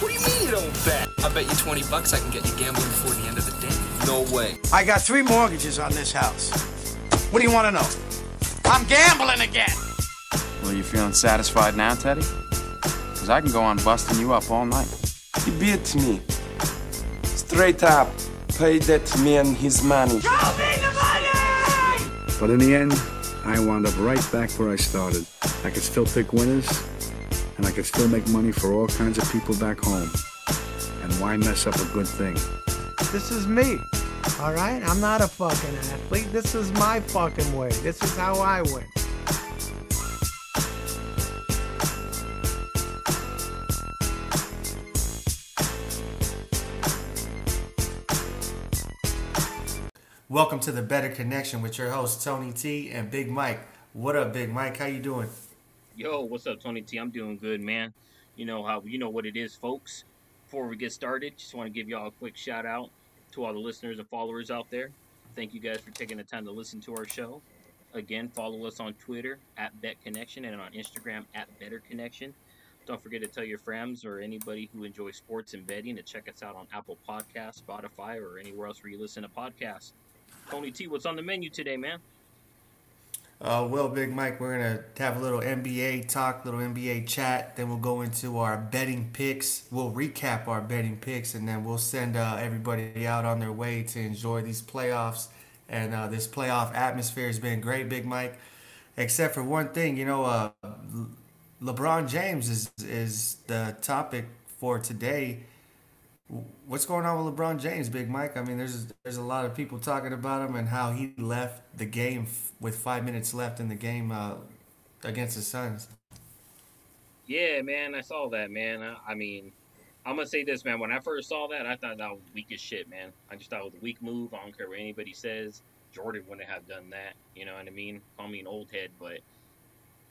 What do you mean you don't bet? I bet you 20 bucks I can get you gambling before the end of the day. No way. I got three mortgages on this house. What do you want to know? I'm gambling again. Well, you feeling satisfied now, Teddy? Because I can go on busting you up all night. He beat me. Straight up. Paid that man his money. Show me the money. But in the end, I wound up right back where I started. I could still pick winners, and I could still make money for all kinds of people back home. And why mess up a good thing? This is me. All right? I'm not a fucking athlete. This is my fucking way. This is how I win. Welcome to the Bettor Connection with your host Tony T and Big Mike. What up, Big Mike? How you doing? Yo, what's up, Tony T? I'm doing good, man. You know how you know what it is, folks. Before we get started, just want to give y'all a quick shout out to all the listeners and followers out there. Thank you guys for taking the time to listen to our show. Again, follow us on Twitter at Bet Connection and on Instagram at Bettor Connection. Don't forget to tell your friends or anybody who enjoys sports and betting to check us out on Apple Podcasts, Spotify, or anywhere else where you listen to podcasts. Tony T, what's on the menu today, man? Uh, well, Big Mike, we're gonna have a little NBA talk, little NBA chat. Then we'll go into our betting picks. We'll recap our betting picks, and then we'll send uh, everybody out on their way to enjoy these playoffs. And uh, this playoff atmosphere has been great, Big Mike. Except for one thing, you know, uh, LeBron James is is the topic for today. What's going on with LeBron James, Big Mike? I mean, there's there's a lot of people talking about him and how he left the game f- with five minutes left in the game uh, against the Suns. Yeah, man, I saw that, man. I, I mean, I'm gonna say this, man. When I first saw that, I thought that was weak as shit, man. I just thought it was a weak move. I don't care what anybody says. Jordan wouldn't have done that. You know what I mean? Call me an old head, but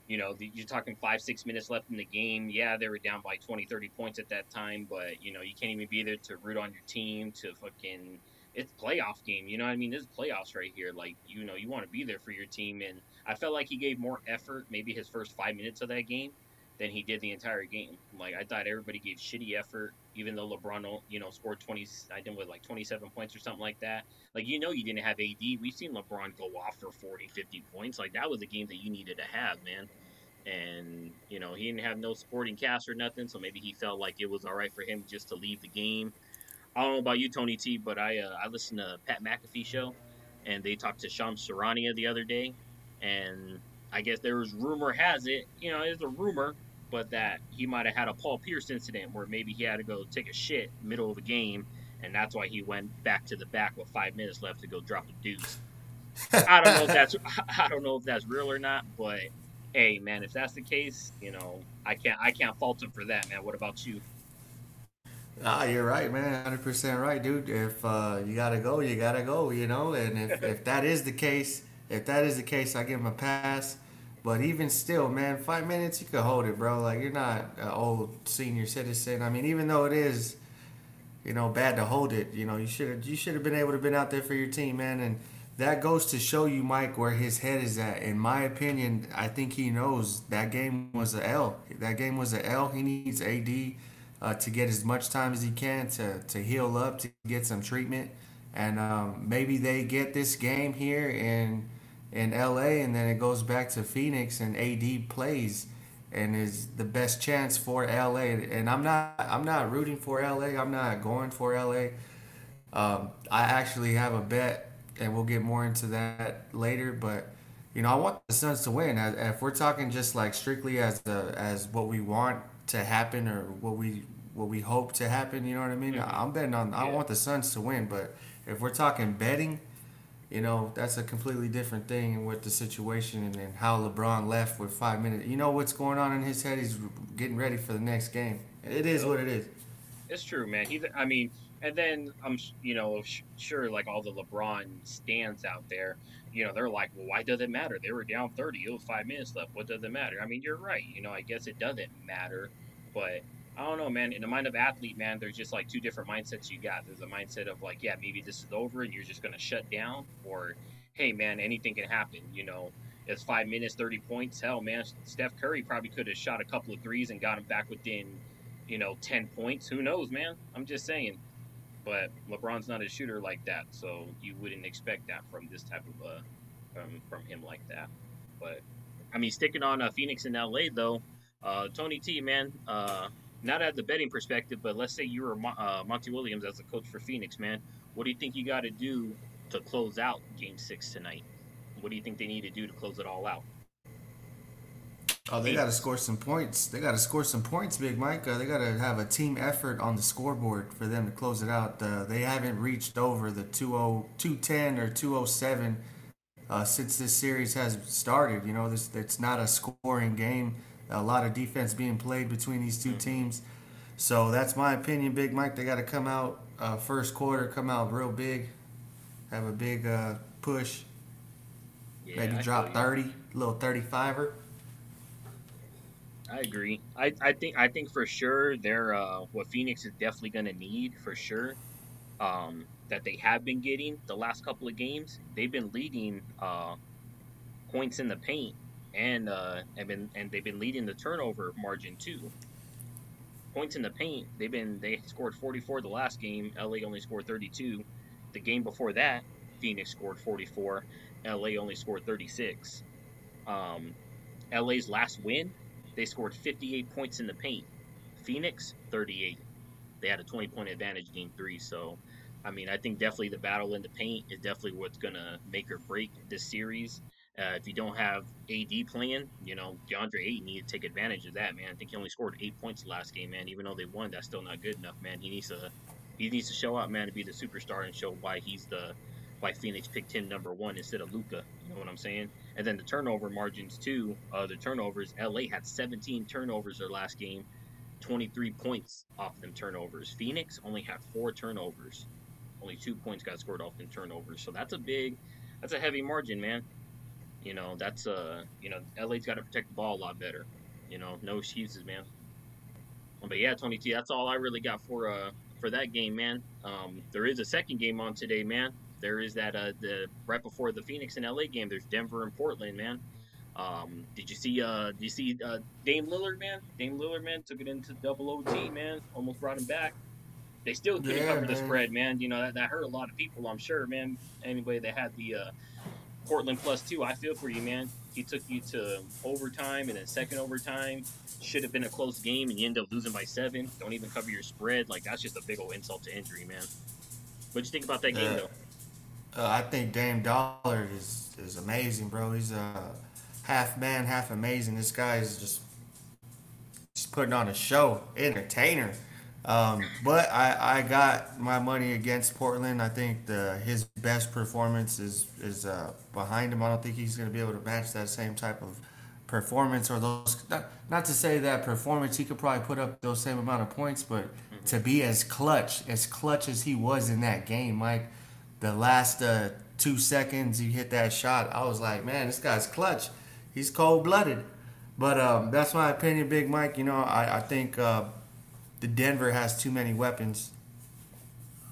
you know, you're talking five, six minutes left in the game. Yeah, they were down by 20, 30 points at that time, but, you know, you can't even be there to root on your team, to fucking. It's playoff game, you know what I mean? This is playoffs right here. Like, you know, you want to be there for your team. And I felt like he gave more effort, maybe his first five minutes of that game, than he did the entire game. Like, I thought everybody gave shitty effort, even though LeBron, you know, scored 20, I think with like 27 points or something like that. Like, you know, you didn't have AD. We've seen LeBron go off for 40, 50 points. Like, that was a game that you needed to have, man and you know he didn't have no supporting cast or nothing, so maybe he felt like it was all right for him just to leave the game. I don't know about you, Tony T, but I uh, I listened to Pat McAfee show, and they talked to Shams Charania the other day, and I guess there was rumor has it, you know, it's a rumor, but that he might have had a Paul Pierce incident where maybe he had to go take a shit middle of the game, and that's why he went back to the back with five minutes left to go drop a deuce. I don't know if that's I don't know if that's real or not, but hey man, if that's the case, you know, I can't I can't fault him for that, man. What about you? Ah, you're right, man. Hundred percent right, dude. If uh, you gotta go, you gotta go. You know, and if, if that is the case, if that is the case, I give him a pass. But even still, man, five minutes you could hold it, bro. Like you're not an old senior citizen. I mean, even though it is, you know, bad to hold it, you know, you should have you should have been able to been out there for your team, man. And that goes to show you, Mike, where his head is at. In my opinion, I think he knows that game was a L. That game was a L. He needs AD uh, to get as much time as he can to, to heal up, to get some treatment. And um, maybe they get this game here in in LA, and then it goes back to Phoenix, and AD plays, and is the best chance for LA. And I'm not I'm not rooting for LA. I'm not going for LA. Um, I actually have a bet, and we'll get more into that later. But you know, I want the Suns to win. If we're talking just like strictly as the as what we want to happen or what we what we hope to happen, you know what I mean? Mhm. I'm betting on. I want the Suns to win, but if we're talking betting, you know, that's a completely different thing with the situation and, and how LeBron left with five minutes. You know what's going on in his head? He's getting ready for the next game. It is what it is. It's true, man. He, I mean, and then I'm, you know, sure, like all the LeBron stands out there, you know, they're like, well, why does it matter? They were down 30. It was five minutes left. What does it matter? I mean, you're right. You know, I guess it doesn't matter, but I don't know, man. In the mind of athlete, man, there's just like two different mindsets you got. There's a mindset of like, yeah, maybe this is over and you're just gonna shut down, or hey, man, anything can happen. You know, it's five minutes, 30 points. Hell, man, Steph Curry probably could have shot a couple of threes and got him back within you know, 10 points. Who knows, man? I'm just saying. But LeBron's not a shooter like that, so you wouldn't expect that from this type of uh from from him like that. But I mean, sticking on uh, Phoenix and LA though, uh, Tony T, man, uh, not at the betting perspective, but let's say you were Mo- uh, Monty Williams as a coach for Phoenix, man. What do you think you got to do to close out Game Six tonight? What do you think they need to do to close it all out? Oh, they got to score some points. They got to score some points, Big Mike. Uh, they got to have a team effort on the scoreboard for them to close it out. Uh, they haven't reached over the 20, 210 or 207 uh, since this series has started. You know, this it's not a scoring game. A lot of defense being played between these two teams. So that's my opinion, Big Mike. They got to come out uh, first quarter, come out real big, have a big uh, push, Yeah, maybe I drop. 30, little 35er. I agree. I, I think I think for sure they're uh, what Phoenix is definitely going to need for sure. Um, that they have been getting the last couple of games. They've been leading uh, points in the paint and uh, and been and they've been leading the turnover margin too. Points in the paint. They've been they scored 44 the last game. LA only scored 32. The game before that, Phoenix scored 44. LA only scored 36. Um, LA's last win they scored 58 points in the paint. Phoenix, 38. They had a 20 point advantage game three. So, I mean, I think definitely the battle in the paint is definitely what's going to make or break this series. Uh, if you don't have AD playing, you know, DeAndre Ayton need to take advantage of that, man. I think he only scored eight points last game, man. Even though they won, that's still not good enough, man. He needs to he needs to show up, man, to be the superstar and show why he's the why Phoenix picked him number one instead of Luka. You know what I'm saying? And then the turnover margins too. Uh, the turnovers. LA had 17 turnovers their last game, 23 points off them turnovers. Phoenix only had four turnovers. Only two points got scored off them turnovers. So that's a big, that's a heavy margin, man. You know, that's uh, you know, LA's got to protect the ball a lot better. You know, no excuses, man. But yeah, Tony T, that's all I really got for uh for that game, man. Um, there is a second game on today, man. There is that uh the right before the Phoenix and LA game. There's Denver and Portland, man. Um, did you see uh did you see uh Dame Lillard, man? Dame Lillard, man, took it into double OT, man. Almost brought him back. They still couldn't Yeah, cover the spread, man. You know that, that hurt a lot of people, I'm sure, man. Anyway, they had the uh Portland plus two. I feel for you, man. He took you to overtime and then second overtime. Should have been a close game, and you end up losing by seven. Don't even cover your spread. Like that's just a big old insult to injury, man. What'd you think about that game, though? Uh, I think Dame Dollar is is amazing, bro. He's uh, half man, half amazing. This guy is just just putting on a show, entertainer. Um, but I, I got my money against Portland. I think the his best performance is is uh, behind him. I don't think he's going to be able to match that same type of performance or those. Not, not to say that performance, he could probably put up those same amount of points, but to be as clutch, as clutch as he was in that game, Mike, the last uh, two seconds he hit that shot, I was like, man, this guy's clutch. He's cold blooded. But um, that's my opinion, Big Mike. You know, I, I think uh, the Denver has too many weapons.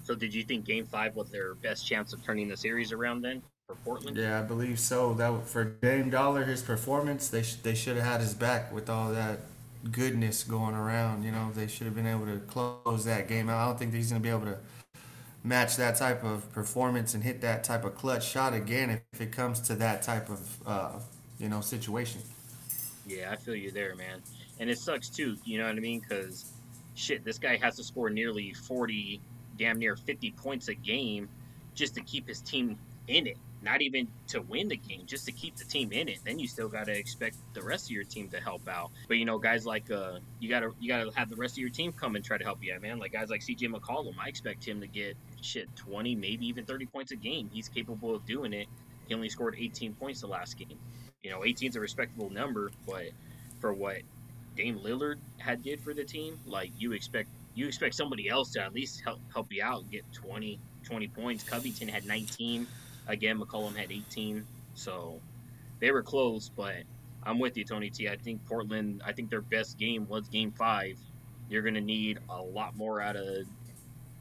So, did you think Game Five was their best chance of turning the series around then for Portland? Yeah, I believe so. That for Dame Dollar, his performance, they sh- they should have had his back with all that goodness going around. You know, they should have been able to close that game out. I don't think he's going to be able to match that type of performance and hit that type of clutch shot again if it comes to that type of uh, you know situation. Yeah, I feel you there, man. And it sucks too. You know what I mean? Because shit, this guy has to score nearly forty, damn near fifty points a game just to keep his team in it. Not even to win the game, just to keep the team in it. Then you still gotta expect the rest of your team to help out. But you know, guys like uh, you gotta you gotta have the rest of your team come and try to help you out, man. Like guys like CJ McCollum, I expect him to get shit twenty, maybe even thirty points a game. He's capable of doing it. He only scored eighteen points the last game. You know, 18 is a respectable number, but for what Dame Lillard had did for the team, like you expect you expect somebody else to at least help help you out, get 20, 20 points. Covington had 19. Again, McCollum had 18. So they were close, but I'm with you, Tony T. I think Portland, I think their best game was game five. You're gonna need a lot more out of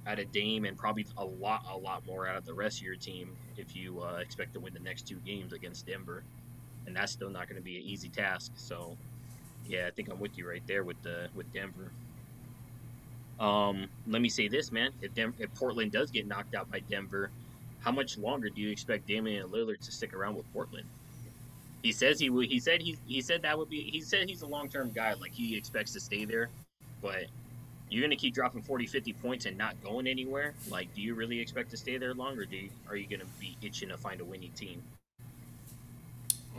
out of Dame and probably a lot, a lot more out of the rest of your team if you uh, expect to win the next two games against Denver and that's still not going to be an easy task. So, yeah, I think I'm with you right there with the with Denver. Um, let me say this, man. If, if Portland does get knocked out by Denver, how much longer do you expect Damian Lillard to stick around with Portland? He says he would. He said he he said that would be. He said he's a long term guy. Like he expects to stay there, but you're gonna keep dropping 40, 50 points and not going anywhere. Like, do you really expect to stay there longer? Do you, are you gonna be itching to find a winning team?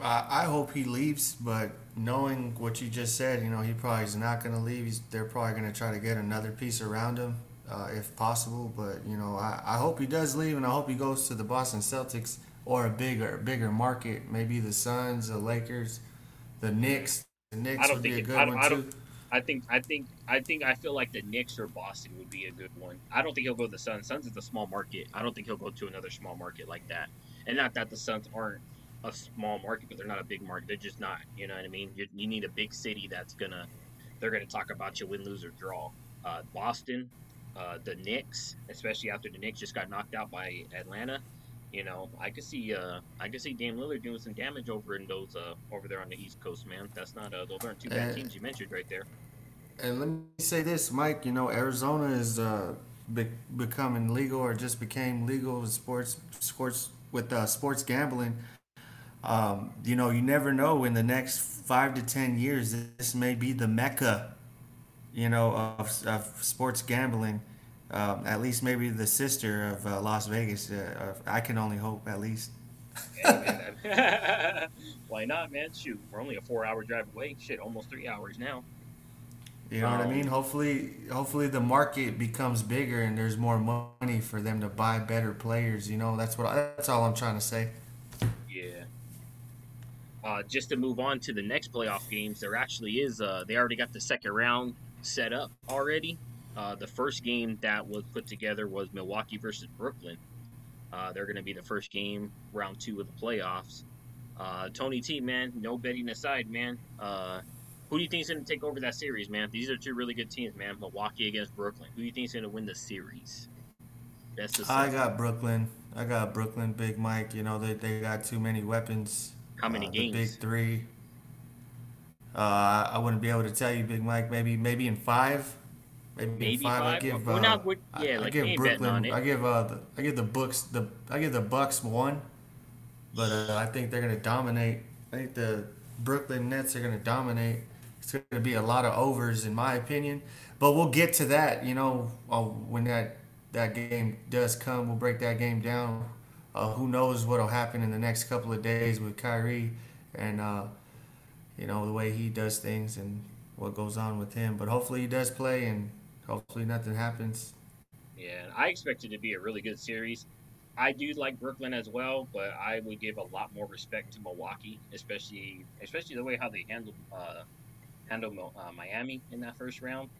I, I hope he leaves, but knowing what you just said, you know, he probably is not going to leave. He's, they're probably going to try to get another piece around him uh, if possible. But you know, I, I hope he does leave, and I hope he goes to the Boston Celtics or a bigger bigger market, maybe the Suns, the Lakers, the Knicks. The Knicks I don't would be a it- good I- one I too. don't- I think I think I think I feel like the Knicks or Boston would be a good one. I don't think he'll go to the Suns. Suns is a small market. I don't think he'll go to another small market like that. And not that the Suns aren't a small market, but they're not a big market. They're just not. You know what I mean? You, you need a big city that's gonna they're gonna talk about you win, lose, or draw. Uh, Boston, uh, the Knicks, especially after the Knicks just got knocked out by Atlanta. You know, I could see uh, I could see Dame Lillard doing some damage over in those uh, over there on the East Coast, man. That's not uh, those aren't two bad teams you mentioned right there. And let me say this, Mike. You know, Arizona is uh, be- becoming legal or just became legal with sports, sports with uh, sports gambling. Um, you know, you never know. In the next five to ten years, this may be the mecca. You know, of, of sports gambling. Um, at least maybe the sister of uh, Las Vegas. Uh, I can only hope, at least. Yeah, man. Why not, man? Shoot, we're only a four-hour drive away. Shit, almost three hours now. You know what I Um, mean? Hopefully, hopefully the market becomes bigger and there's more money for them to buy better players. You know, that's what I, that's all I'm trying to say. Uh, just to move on to the next playoff games, there actually is. Uh, they already got the second round set up already. Uh, the first game that was put together was Milwaukee versus Brooklyn. Uh, they're going to be the first game, round two of the playoffs. Uh, Tony T, man, no betting aside, man. Uh, who do you think is going to take over that series, man? These are two really good teams, man. Milwaukee against Brooklyn. Who do you think is going to win the series? That's the I got Brooklyn. I got Brooklyn, Big Mike. You know, they, they got too many weapons. How many Uh, games? The big three. Uh, I wouldn't be able to tell you, Big Mike. Maybe maybe in five. Maybe, Maybe in five. I give. We're uh, not- we're- I- yeah, I, like, give ain't betting Brooklyn. on it. I give uh, the, I give the books the I give the Bucks one, but uh, I think they're gonna dominate. I think the Brooklyn Nets are gonna dominate. It's gonna be a lot of overs, in my opinion. But we'll get to that. You know, uh, when that that game does come, we'll break that game down. Uh, who knows what'll happen in the next couple of days with Kyrie and uh, you know the way he does things and what goes on with him. But hopefully he does play and hopefully nothing happens. Yeah, I expect it to be a really good series. I do like Brooklyn as well, but I would give a lot more respect to Milwaukee, especially especially the way how they handled uh, handled uh, Miami in that first round.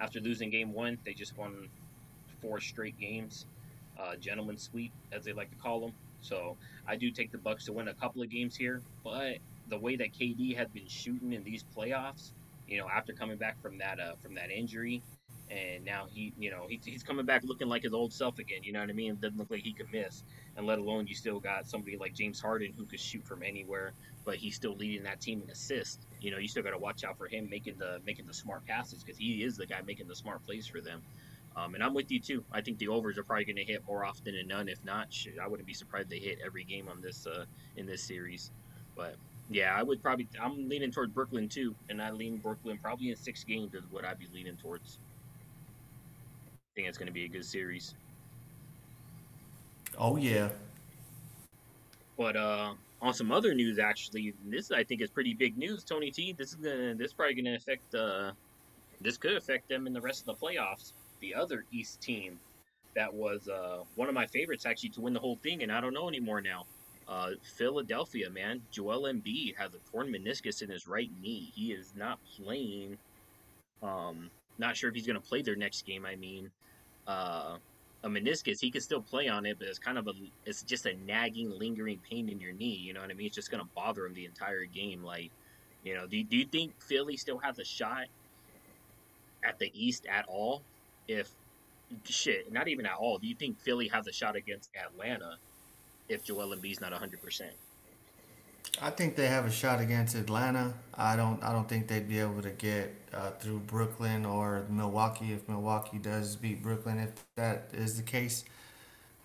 After losing game one, they just won four straight games, uh, gentleman sweep as they like to call them. So I do take the Bucks to win a couple of games here, but the way that KD has been shooting in these playoffs, you know, after coming back from that uh, from that injury, and now he, you know, he, he's coming back looking like his old self again. You know what I mean? It doesn't look like he could miss, and let alone you still got somebody like James Harden who could shoot from anywhere, but he's still leading that team in assists. You know, you still got to watch out for him making the making the smart passes because he is the guy making the smart plays for them. Um, and I'm with you too. I think the overs are probably going to hit more often than none. If not, shit, I wouldn't be surprised they hit every game on this uh, in this series. But yeah, I would probably. I'm leaning toward Brooklyn too, and I lean Brooklyn probably in six games is what I'd be leaning towards. I think it's going to be a good series. Oh yeah. But uh, on some other news, actually, this I think is pretty big news. Tony T, this is gonna, this is probably going to affect. Uh, this could affect them in the rest of the playoffs. The other East team that was uh, one of my favorites actually to win the whole thing, and I don't know anymore now. Uh, Philadelphia, man, Joel Embiid has a torn meniscus in his right knee. He is not playing. Um, not sure if he's going to play their next game. I mean, uh, a meniscus, he can still play on it, but it's kind of a, it's just a nagging, lingering pain in your knee. You know what I mean? It's just going to bother him the entire game. Like, you know, do, do you think Philly still has a shot at the East at all? If, shit, not even at all. Do you think Philly has a shot against Atlanta if Joel Embiid's not 100%? I think they have a shot against Atlanta. I don't. I don't think they'd be able to get uh, through Brooklyn or Milwaukee if Milwaukee does beat Brooklyn. If that is the case,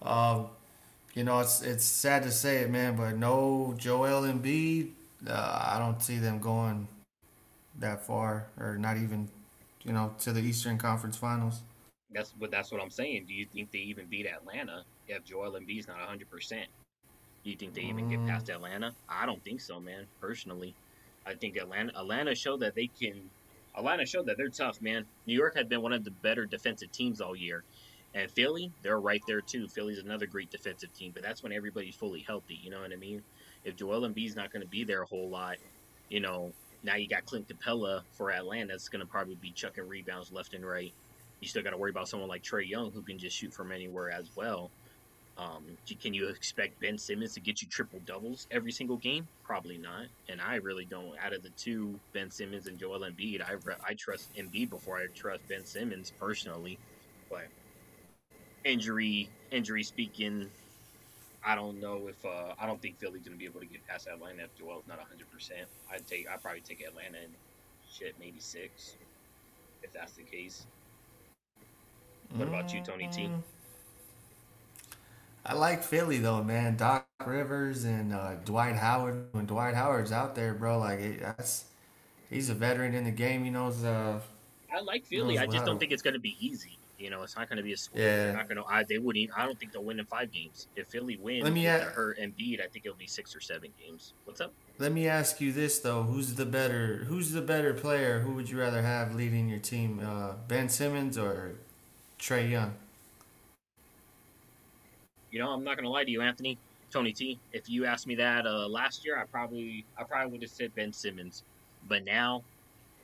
um, you know, it's it's sad to say it, man, but no Joel Embiid. Uh, I don't see them going that far, or not even, you know, to the Eastern Conference Finals. That's what that's what I'm saying. Do you think they even beat Atlanta if Joel Embiid's not 100 percent? Do you think they even get past mm. Atlanta? I don't think so, man. Personally, I think Atlanta Atlanta showed that they can. Atlanta showed that they're tough, man. New York had been one of the better defensive teams all year, and Philly, they're right there too. Philly's another great defensive team, but that's when everybody's fully healthy. You know what I mean? If Joel Embiid's not going to be there a whole lot, you know, now you got Clint Capela for Atlanta. That's going to probably be chucking rebounds left and right. You still got to worry about someone like Trae Young who can just shoot from anywhere as well. Um, can you expect Ben Simmons to get you triple doubles every single game? Probably not. And I really don't. Out of the two, Ben Simmons and Joel Embiid, I I trust Embiid before I trust Ben Simmons personally. But injury injury speaking, I don't know if uh, I don't think Philly's gonna be able to get past Atlanta if Joel's not hundred percent. I'd take I'd probably take Atlanta and shit maybe six if that's the case. What about you, Tony T? I like Philly though, man. Doc Rivers and uh, Dwight Howard. When Dwight Howard's out there, bro, like it, that's he's a veteran in the game. He knows. Uh, I like Philly. I just don't think it's going to be easy. You know, it's not going to be a sweep. Yeah. They're not going to. I, they wouldn't. I don't think they'll win in five games. If Philly wins, Let me with her Embiid, I think it'll be six or seven games. What's up? Let me ask you this though: Who's the better? Who's the better player? Who would you rather have leading your team? Uh, ben Simmons or Trae Young? You know, I'm not to lie to you, Anthony. Tony T. If you asked me that uh, last year, I probably I probably would have said Ben Simmons. But now,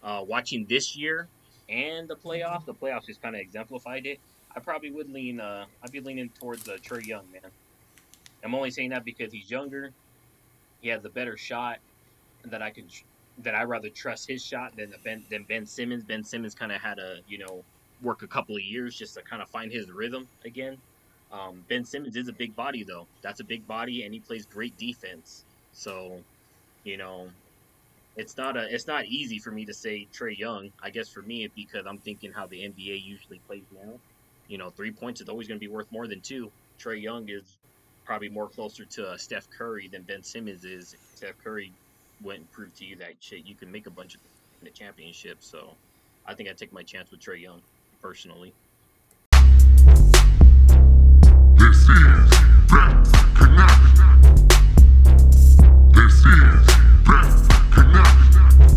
uh, watching this year and the playoffs, the playoffs just kind of exemplified it. I probably would lean. Uh, I'd be leaning towards uh, Trae Young, man. I'm only saying that because he's younger. He has a better shot that I could that I rather trust his shot than the Ben than Ben Simmons. Ben Simmons kind of had a you know work a couple of years just to kind of find his rhythm again. Um, ben Simmons is a big body though. That's a big body, and he plays great defense. So, you know, it's not a it's not easy for me to say Trae Young. I guess for me, because I'm thinking how the NBA usually plays now. You know, three points is always going to be worth more than two. Trae Young is probably more closer to uh, Steph Curry than Ben Simmons is. Steph Curry went and proved to you that shit you can make a bunch of in the championship. So, I think I take my chance with Trae Young personally. This is Bet Connection. This is Bet Connection.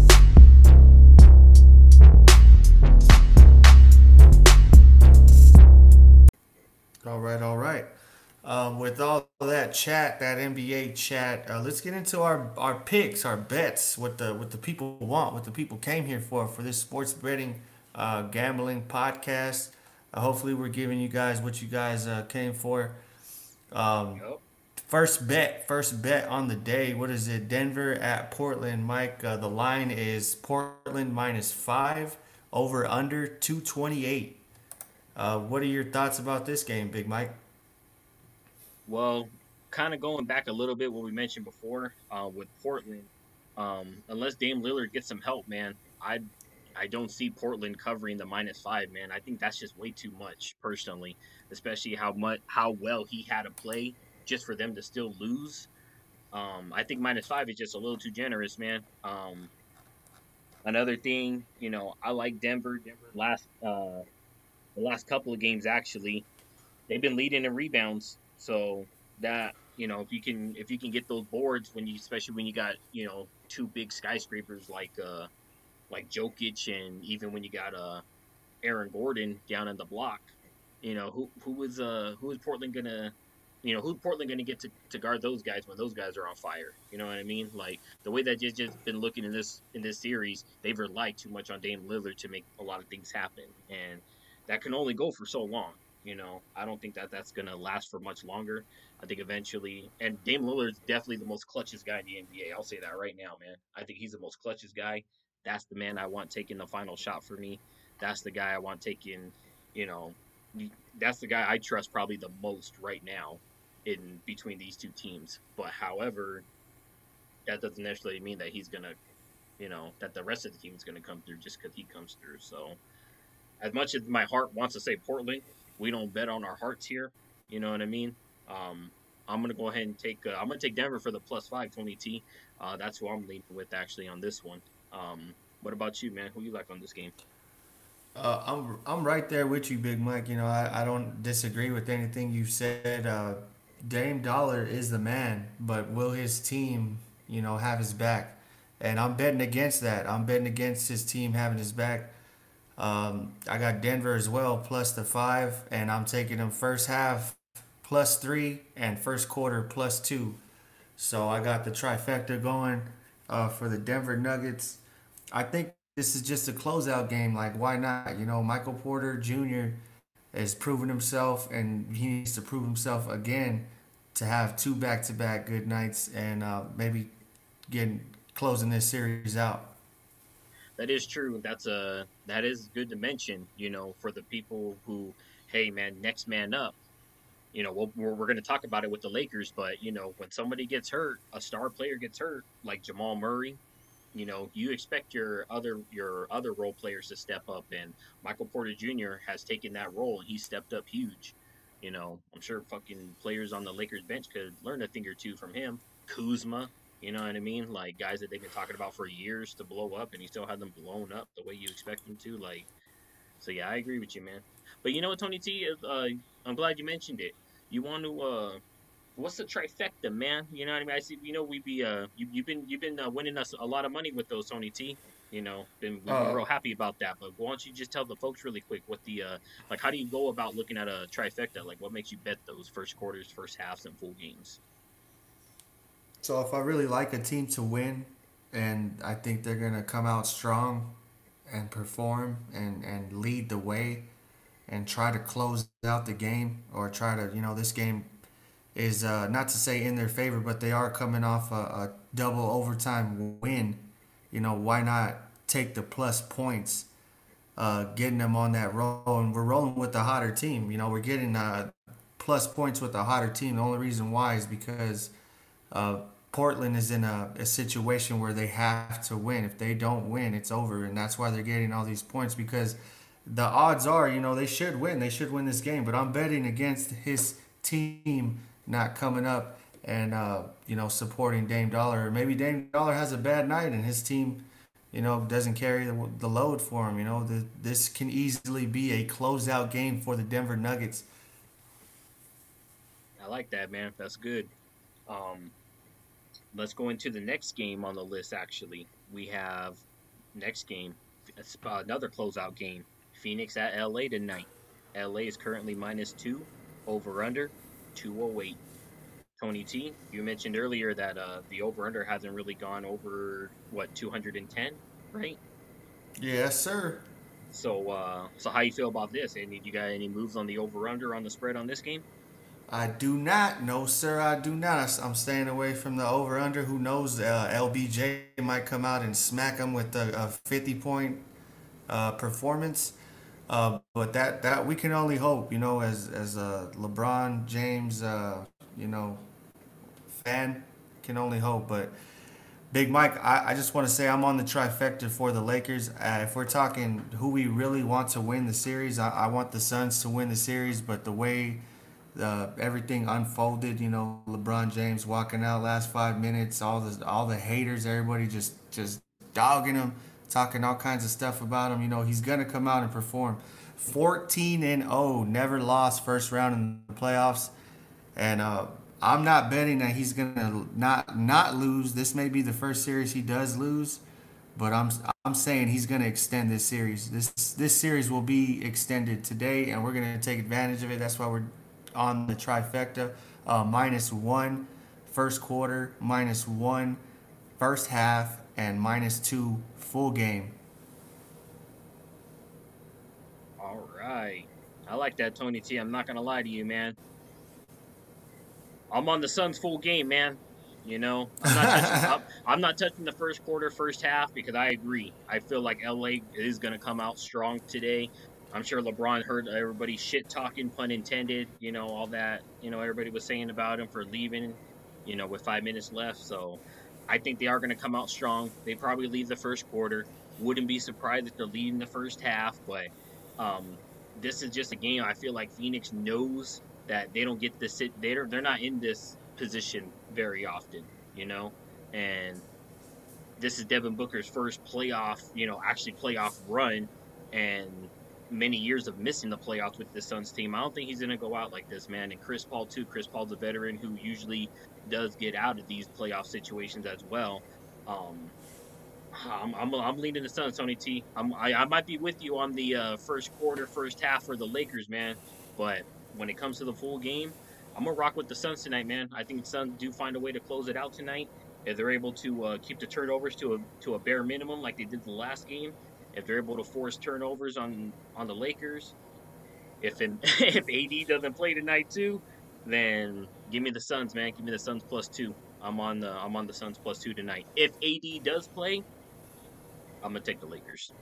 All right, all right. Um, with all that chat, that NBA chat, uh, let's get into our, our picks, our bets, what the what the people want, what the people came here for for this sports betting, uh, gambling podcast. Uh, hopefully, we're giving you guys what you guys uh, came for. Um, Yup. First bet, first bet on the day. What is it? Denver at Portland. Mike, uh, the line is Portland minus five, over under 228. Uh, what are your thoughts about this game, Big Mike? Well, kind of going back a little bit what we mentioned before uh, with Portland. Um, unless Dame Lillard gets some help, man, I I don't see Portland covering the minus five, man. I think that's just way too much, personally. Especially how much how well he had to play just for them to still lose. Um, I think minus five is just a little too generous, man. Um, another thing, you know, I like Denver. Denver last uh, the last couple of games actually, they've been leading in rebounds. So that you know, if you can if you can get those boards when you especially when you got you know two big skyscrapers like uh like Jokic and even when you got uh Aaron Gordon down in the block, you know who who was uh who is Portland gonna you know who's Portland gonna get to, to guard those guys when those guys are on fire? You know what I mean? Like the way that just just been looking in this in this series, they've relied too much on Dame Lillard to make a lot of things happen, and that can only go for so long. You know, I don't think that that's gonna last for much longer. I think eventually, and Dame Lillard's definitely the most clutchest guy in the NBA. I'll say that right now, man. I think he's the most clutchest guy. That's the man I want taking the final shot for me. That's the guy I want taking. You know, that's the guy I trust probably the most right now in between these two teams. But however, that doesn't necessarily mean that he's gonna, you know, that the rest of the team is gonna come through just because he comes through. So, as much as my heart wants to say Portland, we don't bet on our hearts here. You know what I mean? Um, I'm gonna go ahead and take. Uh, I'm gonna take Denver for the plus five. Tony T. Uh, that's who I'm leaning with actually on this one. Um, what about you, man? Who you like on this game? Uh, I'm I'm right there with you, Big Mike. You know, I, I don't disagree with anything you said. Uh, Dame Dollar is the man, but will his team, you know, have his back? And I'm betting against that. I'm betting against his team having his back. Um, I got Denver as well, plus the five, and I'm taking them first half plus three and first quarter plus two. So I got the trifecta going uh, for the Denver Nuggets. I think this is just a closeout game. Like, why not? You know, Michael Porter Jr. has proven himself, and he needs to prove himself again to have two back-to-back good nights and uh, maybe getting closing this series out. That is true. That's a that is good to mention. You know, for the people who, hey man, next man up. You know, we'll, we're we're going to talk about it with the Lakers, but you know, when somebody gets hurt, a star player gets hurt, like Jamal Murray, you know, you expect your other your other role players to step up, and Michael Porter Jr. has taken that role, and he stepped up huge. You know, I'm sure fucking players on the Lakers bench could learn a thing or two from him. Kuzma, you know what I mean? Like guys that they've been talking about for years to blow up, and he still had them blown up the way you expect them to. Like, so yeah, I agree with you, man. But you know what, Tony T? Uh, I'm glad you mentioned it. You want to uh, what's the trifecta, man? You know what I mean? I see. You know, we be uh, you, you've been you've been uh, winning us a lot of money with those Tony T. You know, been we've been Uh, real happy about that. But why don't you just tell the folks really quick what the uh, like? How do you go about looking at a trifecta? Like, what makes you bet those first quarters, first halves, and full games? So if I really like a team to win, and I think they're gonna come out strong, and perform and and lead the way, and try to close out the game or try to you know this game is uh, not to say in their favor, but they are coming off a, a double overtime win. You know why not take the plus points, uh, getting them on that roll, and we're rolling with the hotter team. You know we're getting uh, plus points with the hotter team. The only reason why is because uh, Portland is in a, a situation where they have to win. If they don't win, it's over, and that's why they're getting all these points because the odds are, you know, they should win. They should win this game. But I'm betting against his team not coming up and uh, you know supporting Dame Dollar. Or maybe Dame Dollar has a bad night and his team, you know, doesn't carry the, the load for him. You know, the, this can easily be a closeout game for the Denver Nuggets. I like that, man. That's good. Um, let's go into the next game on the list. Actually, we have next game, it's another closeout game. Phoenix at LA tonight. LA is currently minus two. Over under 208. Tony T, you mentioned earlier that uh, the over under hasn't really gone over what 210, right? Yes, sir. So, uh, so how you feel about this? Any you got any moves on the over under on the spread on this game? I do not. No, sir, I do not. I'm staying away from the over under. Who knows? Uh, LBJ might come out and smack him with a, a 50 point uh, performance. Uh, but that, that we can only hope, you know, as as a LeBron James, uh, you know, fan can only hope. But Big Mike, I, I just want to say I'm on the trifecta for the Lakers. Uh, if we're talking who we really want to win the series, I, I want the Suns to win the series. But the way uh, everything unfolded, you know, LeBron James walking out last five minutes, all the all the haters, everybody just just dogging him, talking all kinds of stuff about him. You know, he's gonna come out and perform. 14 and 0, never lost first round in the playoffs, and uh, I'm not betting that he's gonna not not lose. This may be the first series he does lose, but I'm I'm saying he's gonna extend this series. This this series will be extended today, and we're gonna take advantage of it. That's why we're on the trifecta. Uh, minus one first quarter, minus one first half, and minus two full game. All right. I like that, Tony T. I'm not gonna lie to you, man. I'm on the Suns full game, man. You know, I'm not, touching, I'm, I'm not touching the first quarter, first half because I agree. I feel like LA is gonna come out strong today. I'm sure LeBron heard everybody shit talking, pun intended. You know all that. You know everybody was saying about him for leaving. You know with five minutes left, so I think they are going to come out strong. They probably lead the first quarter. Wouldn't be surprised if they're leading the first half, but um, this is just a game. I feel like Phoenix knows that they don't get this. They're they're not in this position very often, you know, and this is Devin Booker's first playoff, you know, actually playoff run, and many years of missing the playoffs with the Suns team. I don't think he's going to go out like this, man. And Chris Paul too. Chris Paul's a veteran who usually does get out of these playoff situations as well. Um, I'm, I'm, I'm leaning the Suns, Tony T. I'm, I, I might be with you on the uh, first quarter, first half for the Lakers, man. But when it comes to the full game, I'm gonna rock with the Suns tonight, man. I think the Suns do find a way to close it out tonight. If they're able to uh, keep the turnovers to a to a bare minimum, like they did the last game, if they're able to force turnovers on on the Lakers, if in, if AD doesn't play tonight too, then give me the Suns, man. Give me the Suns plus two. I'm on the I'm on the Suns plus two tonight. If AD does play, I'm gonna take the Lakers.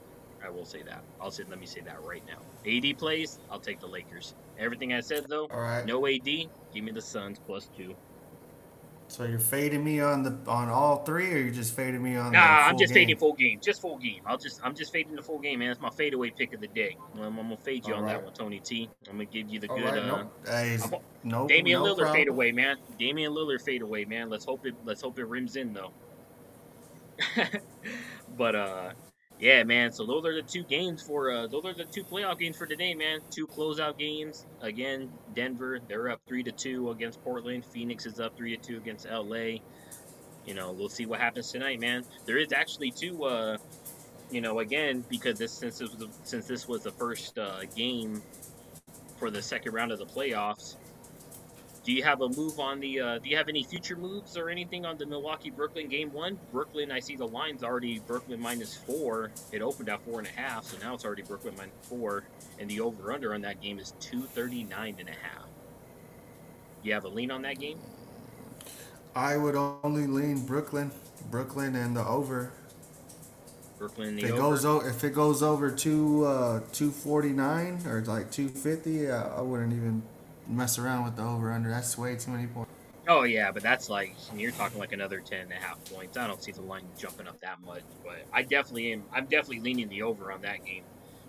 I will say that. I'll say let me say that right now. AD plays, I'll take the Lakers. Everything I said though, All right. no AD, give me the Suns plus two. So you're fading me on the on all three, or you're just fading me on? Nah, the I'm just game? fading full game. Just full game. I'll just I'm just fading the full game, man. That's my fadeaway pick of the day. I'm, I'm gonna fade you on that one, Tony T. I'm gonna give you the All good right, uh no, hey, I'm- no, Damian no Lillard problem. fade away, man. Damian Lillard fade away, man. Let's hope it let's hope it rims in though. but uh yeah, man. So those are the two games for uh those are the two playoff games for today, man. Two closeout games. Again, Denver, they're up three to two against Portland. Phoenix is up three to two against LA. You know, we'll see what happens tonight, man. There is actually two uh you know, again, because this since this was the, since this was the first uh, game for the second round of the playoffs, do you have a move on the? Uh, do you have any future moves or anything on the Milwaukee Brooklyn game one? Brooklyn, I see the line's already Brooklyn minus four. It opened at four and a half, so now it's already Brooklyn minus four, and the over under on that game is two thirty nine and a half. You have a lean on that game? I would only lean Brooklyn, Brooklyn, and the over. Brooklyn If it over. goes o- if it goes over two uh, two forty nine or like two fifty, uh, I wouldn't even mess around with the over under. That's way too many points. Oh yeah, but that's like you're talking like another ten and a half points. I don't see the line jumping up that much, but I definitely am. I'm definitely leaning the over on that game.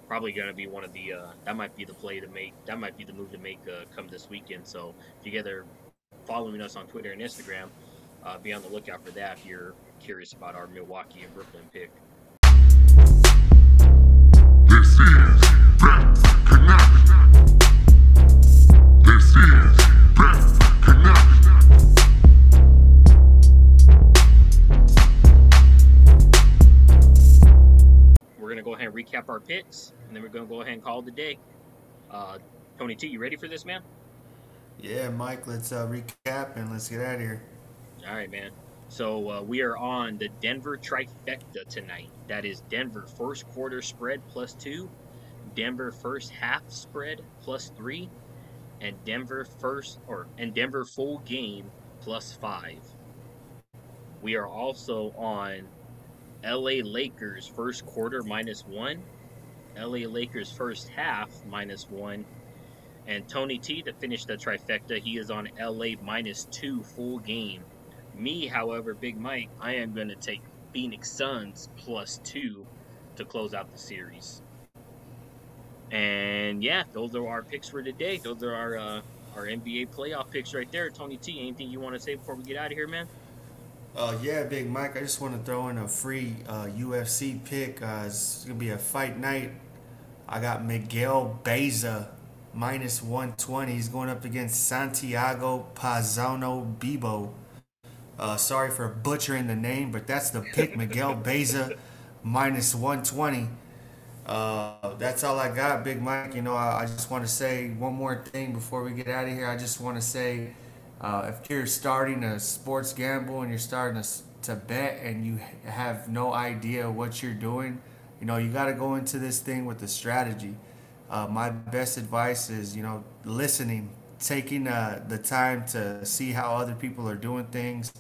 Probably going to be one of the. Uh, that might be the play to make. That might be the move to make uh, come this weekend. So if you guys are following us on Twitter and Instagram, uh, be on the lookout for that. If you're curious about our Milwaukee and Brooklyn pick. Go ahead and recap our picks, and then we're gonna go ahead and call a day. Uh, Tony T, you ready for this, man? Yeah, Mike. Let's uh, recap and let's get out of here. All right, man. So uh, we are on the Denver trifecta tonight. That is Denver first quarter spread plus two, Denver first half spread plus three, and Denver first or and Denver full game plus five. We are also on LA Lakers first quarter minus one, LA Lakers first half minus one, and Tony T to finish the trifecta. He is on LA minus two full game. Me, however, Big Mike, I am going to take Phoenix Suns plus two to close out the series. And yeah, those are our picks for today. Those are our uh, our NBA playoff picks right there. Tony T, anything you want to say before we get out of here, man? Uh, yeah, Big Mike. I just want to throw in a free uh, UFC pick. Uh, it's gonna be a fight night. I got Miguel Baeza minus 120. He's going up against Santiago Pazano Bibo. Uh, sorry for butchering the name, but that's the pick. Miguel Baeza minus 120. Uh, that's all I got, Big Mike. You know, I, I just want to say one more thing before we get out of here. I just want to say uh, if you're starting a sports gamble and you're starting to, to bet and you have no idea what you're doing, you know, you got to go into this thing with a strategy. Uh, my best advice is, you know, listening, taking uh, the time to see how other people are doing things.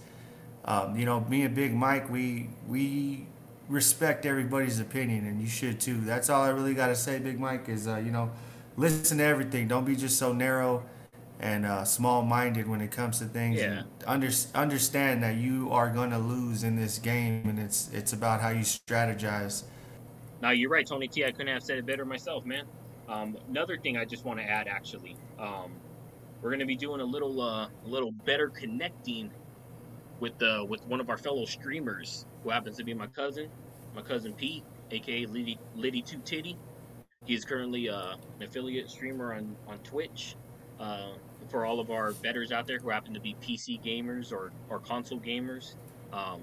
Um, you know, me and Big Mike, we we respect everybody's opinion, and you should too. That's all I really got to say, Big Mike, is uh, you know, listen to everything. Don't be just so narrow and uh, small-minded when it comes to things. Yeah. And under, understand that you are gonna lose in this game, and it's it's about how you strategize. Now you're right, Tony T. I couldn't have said it better myself, man. Um, another thing I just want to add, actually, um, we're gonna be doing a little, uh, a little better connecting with uh, with one of our fellow streamers, who happens to be my cousin, my cousin Pete, aka Liddy Liddy Two Titty. He's currently uh, an affiliate streamer on on Twitch. Uh, for all of our bettors out there who happen to be PC gamers or, or console gamers, um,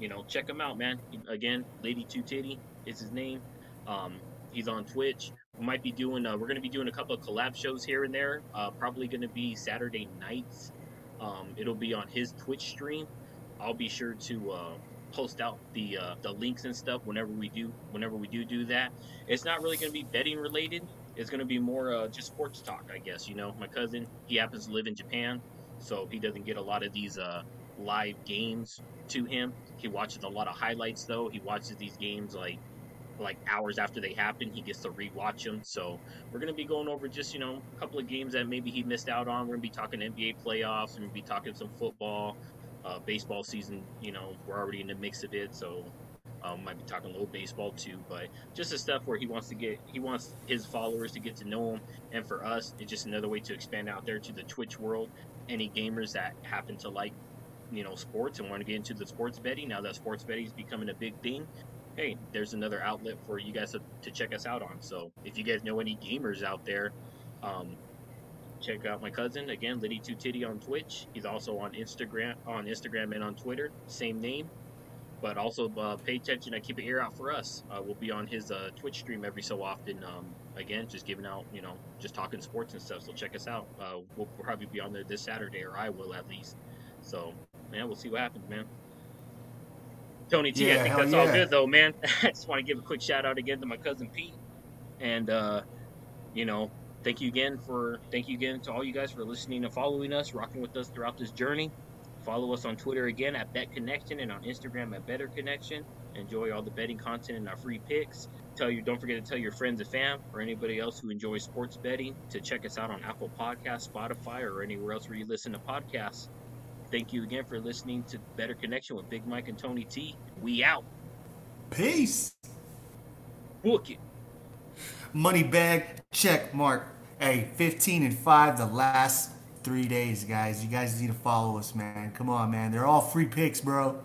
you know, check him out, man. Again, Lady Two Titty is his name. Um, he's on Twitch. We might be doing. Uh, we're going to be doing a couple of collab shows here and there. Uh, probably going to be Saturday nights. Um, it'll be on his Twitch stream. I'll be sure to uh, post out the uh, the links and stuff whenever we do whenever we do do that. It's not really going to be betting related. It's going to be more uh, just sports talk, I guess. You know, my cousin he happens to live in Japan, so he doesn't get a lot of these uh, live games to him. He watches a lot of highlights though. He watches these games like like hours after they happen. He gets to rewatch them. So we're gonna be going over just you know a couple of games that maybe he missed out on. We're gonna be talking NBA playoffs. We're gonna be talking some football, uh, baseball season. You know we're already in the mix of it, so um, might be talking a little baseball too. But just the stuff where he wants to get he wants his followers to get to know him, and for us, it's just another way to expand out there to the Twitch world. Any gamers that happen to like you know sports and want to get into the sports betting now that sports betting is becoming a big thing hey there's another outlet for you guys to, to check us out on so if you guys know any gamers out there um, check out my cousin again liddy two titty on twitch he's also on instagram on instagram and on twitter same name but also uh, pay attention and keep an ear out for us. Uh, we'll be on his uh, twitch stream every so often um, again just giving out you know just talking sports and stuff. So check us out. Uh, we'll probably be on there this saturday or i will at least. So man we'll see what happens man. Tony T, I Yeah, think hell that's all good though, man. I just want to give a quick shout out again to my cousin Pete, and uh, you know, thank you again for thank you again to all you guys for listening and following us, rocking with us throughout this journey. Follow us on Twitter again at Bet Connection and on Instagram at Bettor Connection. Enjoy all the betting content and our free picks. Tell you, don't forget to tell your friends and fam or anybody else who enjoys sports betting to check us out on Apple Podcasts, Spotify, or anywhere else where you listen to podcasts. Thank you again for listening to Bettor Connection with Big Mike and Tony T. We out. Peace. Book it. Money bag check mark. Hey, 15 and 5 the last three days, guys. You guys need to follow us, man. Come on, man. They're all free picks, bro.